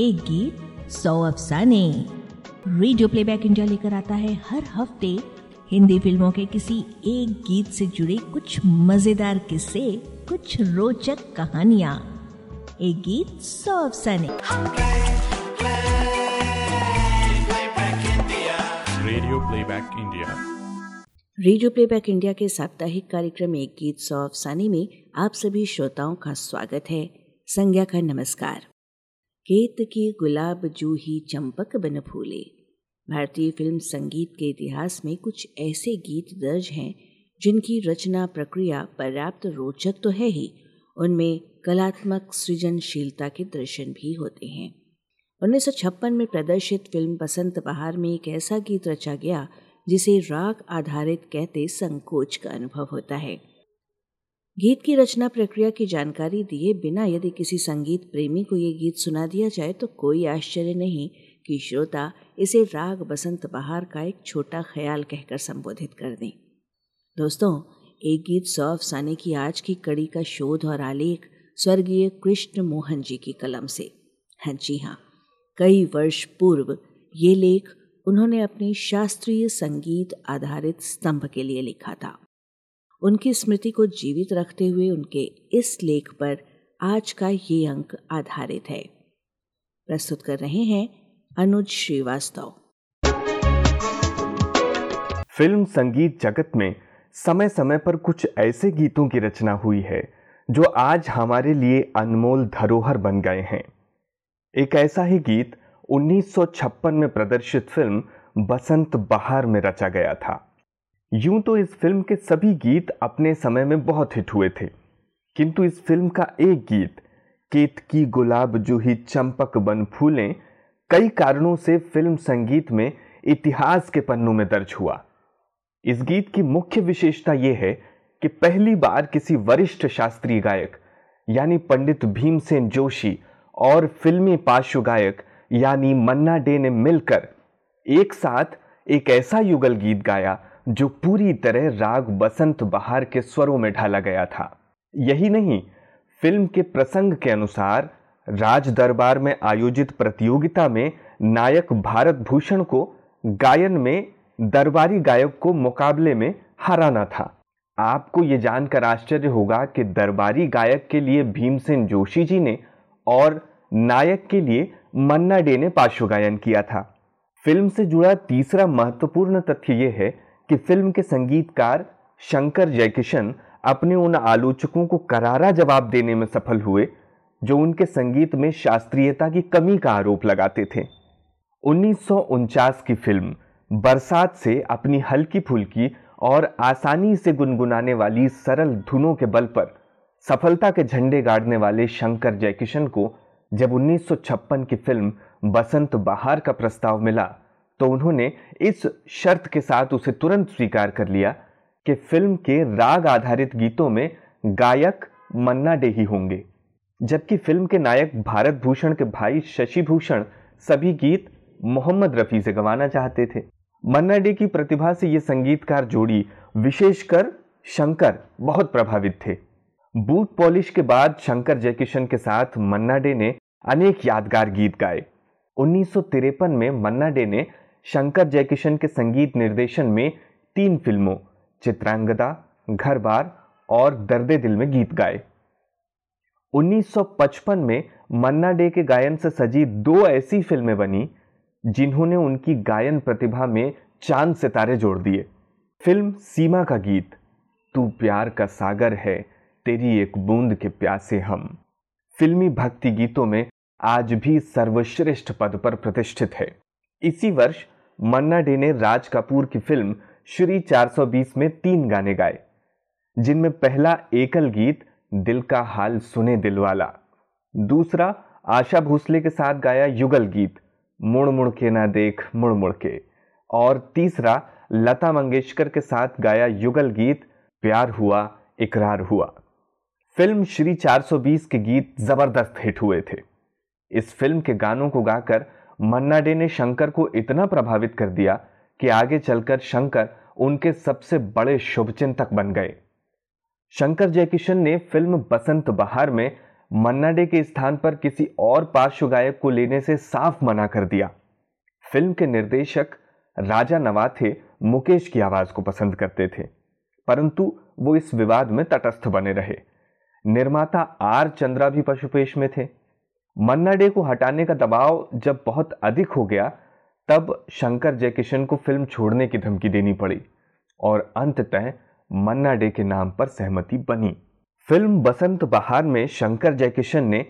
एक गीत सौ अफसाने। रेडियो प्लेबैक इंडिया लेकर आता है हर हफ़्ते हिंदी फ़िल्मों के किसी एक गीत से जुड़े कुछ मज़ेदार किस्से कुछ रोचक कहानियाँ। एक गीत सौ अफसाने। Radio playback India radio playback India के साप्ताहिक कार्यक्रम एक गीत सौ अफसाने में आप सभी श्रोताओं का स्वागत है। संज्ञा का नमस्कार। केत की गुलाब जूही चंपक बन फूले। भारतीय फ़िल्म संगीत के इतिहास में कुछ ऐसे गीत दर्ज हैं, जिनकी रचना प्रक्रिया पर्याप्त रोचक तो है ही। उनमें कलात्मक सृजनशीलता के दर्शन भी होते हैं। उन्नीस सौ छप्पन में प्रदर्शित फ़िल्म बसंत बहार में एक ऐसा गीत रचा गया, जिसे राग आधारित कहते संकोच का अनुभव होता है। गीत की रचना प्रक्रिया की जानकारी दिए बिना यदि किसी संगीत प्रेमी को ये गीत सुना दिया जाए तो कोई आश्चर्य नहीं कि श्रोता इसे राग बसंत बहार का एक छोटा ख्याल कहकर संबोधित कर दें। दोस्तों, एक गीत सौ अफसाने की आज की कड़ी का शोध और आलेख स्वर्गीय कृष्ण मोहन जी की कलम से। हाँ जी हाँ कई वर्ष पूर्व ये लेख उन्होंने अपने शास्त्रीय संगीत आधारित स्तंभ के लिए लिखा था। उनकी स्मृति को जीवित रखते हुए उनके इस लेख पर आज का ये अंक आधारित है। प्रस्तुत कर रहे हैं अनुज श्रीवास्तव। फ़िल्म संगीत जगत में समय समय पर कुछ ऐसे गीतों की रचना हुई है, जो आज हमारे लिए अनमोल धरोहर बन गए हैं। एक ऐसा ही गीत 1956 में प्रदर्शित फ़िल्म बसंत बहार में रचा गया था। यूँ तो इस फ़िल्म के सभी गीत अपने समय में बहुत हिट हुए थे। किंतु इस फ़िल्म का एक गीत, केत की गुलाब जूही चंपक बन फूलें, कई कारणों से फ़िल्म संगीत में इतिहास के पन्नों में दर्ज हुआ। इस गीत की मुख्य विशेषता यह है कि पहली बार किसी वरिष्ठ शास्त्रीय गायक, यानी पंडित भीमसेन जोशी और फिल्मी पार्श्व गायक, यानी मन्ना डे ने मिलकर एक साथ एक ऐसा युगल गीत गाया जो पूरी तरह राग बसंत बहार के स्वरों में ढाला गया था। यही नहीं, फ़िल्म के प्रसंग के अनुसार राज दरबार में आयोजित प्रतियोगिता में नायक भारत भूषण को गायन में दरबारी गायक को मुकाबले में हराना था। आपको यह जानकर आश्चर्य होगा कि दरबारी गायक के लिए भीमसेन जोशी जी ने और नायक के लिए मन्ना डे ने पार्श्व गायन किया था। फ़िल्म से जुड़ा तीसरा महत्वपूर्ण तथ्य यह है कि फ़िल्म के संगीतकार शंकर जयकिशन अपने उन आलोचकों को करारा जवाब देने में सफल हुए, जो उनके संगीत में शास्त्रीयता की कमी का आरोप लगाते थे। उन्नीस की फ़िल्म बरसात से अपनी हल्की फुल्की और आसानी से गुनगुनाने वाली सरल धुनों के बल पर सफलता के झंडे गाड़ने वाले शंकर जयकिशन को जब 1956 की फ़िल्म बसंत बहार का प्रस्ताव मिला तो उन्होंने इस शर्त के साथ उसे तुरंत स्वीकार कर लिया कि फ़िल्म के राग आधारित गीतों में गायक मन्ना डे ही होंगे, जबकि फ़िल्म के नायक भारत भूषण के भाई शशि भूषण सभी गीत मोहम्मद रफी से गवाना चाहते थे। मन्ना डे की प्रतिभा से यह संगीतकार जोड़ी विशेषकर शंकर बहुत प्रभावित थे। बूट पॉलिश के बाद शंकर जयकिशन के साथ मन्ना डे ने अनेक यादगार गीत गाए। उन्नीस सौ तिरपन में मन्ना डे ने शंकर जयकिशन के संगीत निर्देशन में तीन फ़िल्मों, चित्रांगदा घर बार और दर्दे दिल में गीत गाए। 1955 में मन्ना डे के गायन से सजी दो ऐसी फ़िल्में बनी, जिन्होंने उनकी गायन प्रतिभा में चाँद सितारे जोड़ दिए। फ़िल्म सीमा का गीत, तू प्यार का सागर है, तेरी एक बूंद के प्यासे हम। फिल्मी भक्ति गीतों में आज भी सर्वश्रेष्ठ पद पर प्रतिष्ठित है। इसी वर्ष मन्ना डे ने राज कपूर की फ़िल्म श्री 420 में तीन गाने गाए, जिनमें पहला एकल गीत, दिल का हाल सुने दिल वाला दूसरा, आशा भोसले के साथ गाया युगल गीत, मुड़ मुड़ के ना देख, मुड़ मुड़ के। और तीसरा, लता मंगेशकर के साथ गाया युगल गीत, प्यार हुआ, इकरार हुआ। फ़िल्म श्री 420 के गीत ज़बरदस्त हिट हुए थे। इस फ़िल्म के गानों को गाकर मन्ना डे ने शंकर को इतना प्रभावित कर दिया कि आगे चलकर शंकर उनके सबसे बड़े शुभचिंतक बन गए। शंकर जयकिशन ने फ़िल्म बसंत बहार में मन्ना डे के स्थान पर किसी और पार्श्व गायक को लेने से साफ़ मना कर दिया। फ़िल्म के निर्देशक राजा नवाथे मुकेश की आवाज़ को पसंद करते थे, परंतु वो इस विवाद में तटस्थ बने रहे। निर्माता आर चंद्रा भी पशुपेश में थे। मन्ना डे को हटाने का दबाव जब बहुत अधिक हो गया, तब शंकर जयकिशन को फ़िल्म छोड़ने की धमकी देनी पड़ी और अंततः मन्ना डे के नाम पर सहमति बनी। फ़िल्म बसंत बहार में शंकर जयकिशन ने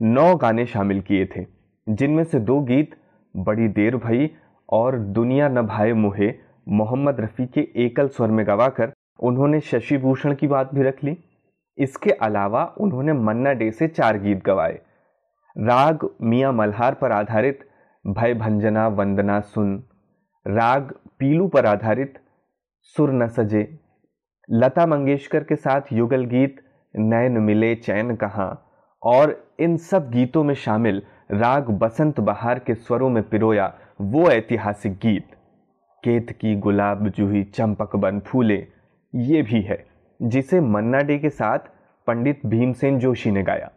नौ गाने शामिल किए थे, जिनमें से दो गीत, बड़ी देर भई और दुनिया न भाए मुहे, मोहम्मद रफ़ी के एकल स्वर में गवाकर उन्होंने शशि भूषण की बात भी रख ली। इसके अलावा उन्होंने मन्ना डे से चार गीत गवाए। राग मियाँ मल्हार पर आधारित, भय भंजना वंदना सुन। राग पीलू पर आधारित, सुर न सजे। लता मंगेशकर के साथ युगल गीत, नयन मिले चैन कहाँ? और इन सब गीतों में शामिल, राग बसंत बहार के स्वरों में पिरोया वो ऐतिहासिक गीत। केत की गुलाब जूही चंपक बन फूले, ये भी है, जिसे मन्ना डे के साथ पंडित भीमसेन जोशी ने गाया।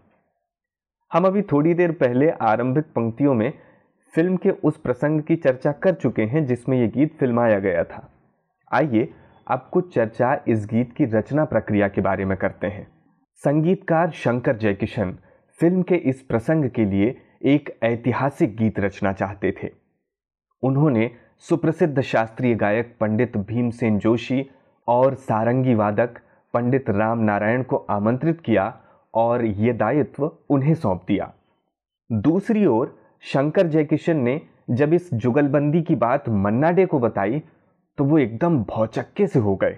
हम अभी थोड़ी देर पहले आरंभिक पंक्तियों में फ़िल्म के उस प्रसंग की चर्चा कर चुके हैं जिसमें यह गीत फिल्माया गया था। आइए अब कुछ चर्चा इस गीत की रचना प्रक्रिया के बारे में करते हैं। संगीतकार शंकर जयकिशन फ़िल्म के इस प्रसंग के लिए एक ऐतिहासिक गीत रचना चाहते थे। उन्होंने सुप्रसिद्ध शास्त्रीय गायक पंडित भीमसेन जोशी और सारंगी वादक पंडित राम नारायण को आमंत्रित किया और ये दायित्व उन्हें सौंप दिया। दूसरी ओर, शंकर जयकिशन ने जब इस जुगलबंदी की बात मन्ना डे को बताई तो वो एकदम भौचक्के से हो गए।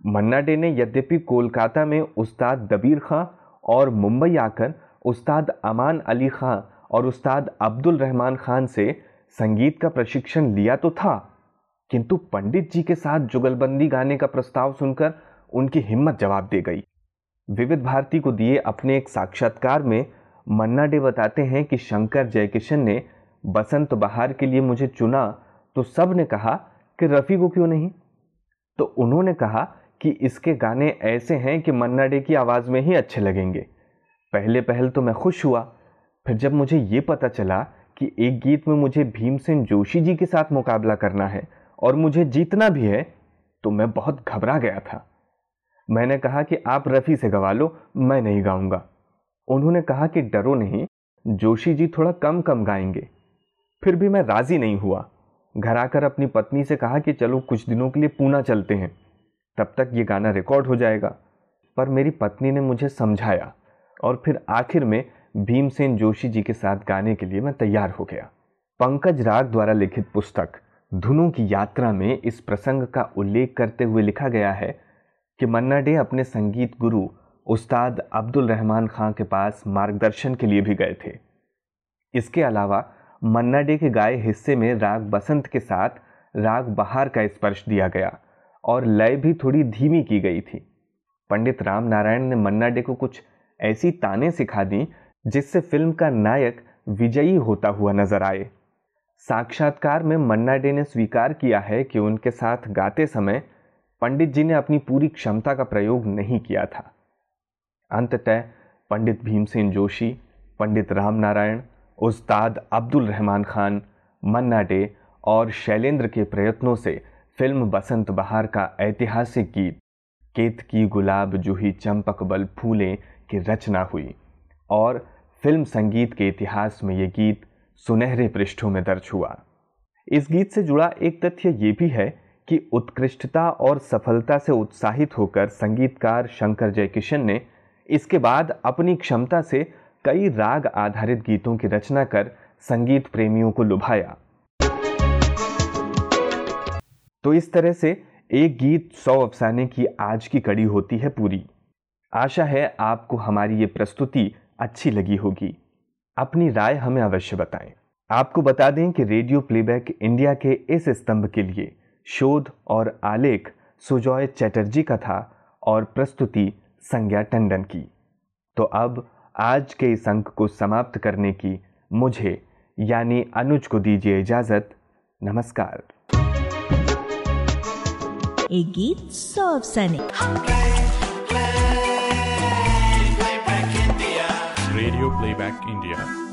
मन्ना डे ने यद्यपि कोलकाता में उस्ताद दबीर खां और मुंबई आकर उस्ताद अमान अली खां और उस्ताद अब्दुल रहमान खान से संगीत का प्रशिक्षण लिया तो था, किंतु पंडित जी के साथ जुगलबंदी गाने का प्रस्ताव सुनकर उनकी हिम्मत जवाब दे गई। विविध भारती को दिए अपने एक साक्षात्कार में मन्ना डे बताते हैं कि शंकर जयकिशन ने बसंत बहार के लिए मुझे चुना तो सबने कहा कि रफ़ी को क्यों नहीं? तो उन्होंने कहा कि इसके गाने ऐसे हैं कि मन्ना डे की आवाज़ में ही अच्छे लगेंगे। पहले पहल तो मैं खुश हुआ। फिर जब मुझे ये पता चला कि एक गीत में मुझे भीमसेन जोशी जी के साथ मुकाबला करना है और मुझे जीतना भी है तो मैं बहुत घबरा गया था। मैंने कहा कि आप रफ़ी से गवा लो, मैं नहीं गाऊँगा। उन्होंने कहा कि डरो नहीं, जोशी जी थोड़ा कम कम गाएँगे। फिर भी मैं राज़ी नहीं हुआ। घर आकर अपनी पत्नी से कहा कि चलो कुछ दिनों के लिए पूना चलते हैं। तब तक ये गाना रिकॉर्ड हो जाएगा। पर मेरी पत्नी ने मुझे समझाया और फिर आखिर में भीमसेन जोशी जी के साथ गाने के लिए मैं तैयार हो गया। पंकज राग द्वारा लिखित पुस्तक, धुनों की यात्रा में इस प्रसंग का उल्लेख करते हुए लिखा गया है कि मन्ना डे अपने संगीत गुरु उस्ताद अब्दुल रहमान खां के पास मार्गदर्शन के लिए भी गए थे। इसके अलावा मन्ना डे के गाए हिस्से में राग बसंत के साथ राग बहार का स्पर्श दिया गया और लय भी थोड़ी धीमी की गई थी। पंडित राम नारायण ने मन्ना डे को कुछ ऐसी ताने सिखा दी जिससे फ़िल्म का नायक विजयी होता हुआ नज़र आए। साक्षात्कार में मन्ना डे ने स्वीकार किया है कि उनके साथ गाते समय पंडित जी ने अपनी पूरी क्षमता का प्रयोग नहीं किया था। अंततः पंडित भीमसेन जोशी, पंडित राम नारायण उस्ताद अब्दुल रहमान खान मन्ना डे और शैलेंद्र के प्रयत्नों से फ़िल्म बसंत बहार का ऐतिहासिक गीत, केत की गुलाब जूही चंपक बल फूले की रचना हुई और फ़िल्म संगीत के इतिहास में यह गीत सुनहरे पृष्ठों में दर्ज हुआ। इस गीत से जुड़ा एक तथ्य ये भी है कि उत्कृष्टता और सफलता से उत्साहित होकर संगीतकार शंकर जयकिशन ने इसके बाद अपनी क्षमता से कई राग आधारित गीतों की रचना कर संगीत प्रेमियों को लुभाया। तो इस तरह से एक गीत सौ अफसाने की आज की कड़ी होती है पूरी। आशा है आपको हमारी ये प्रस्तुति अच्छी लगी होगी। अपनी राय हमें अवश्य बताएँ। आपको बता दें कि रेडियो प्लेबैक इंडिया के इस स्तंभ के लिए शोध और आलेख सुजॉय चैटर्जी का था और प्रस्तुति संज्ञा टंडन की। तो अब आज के इस अंक को समाप्त करने की मुझे यानी अनुज को दीजिए इजाज़त। नमस्कार। एक गीत सौ अफसाने रेडियो प्लेबैक इंडिया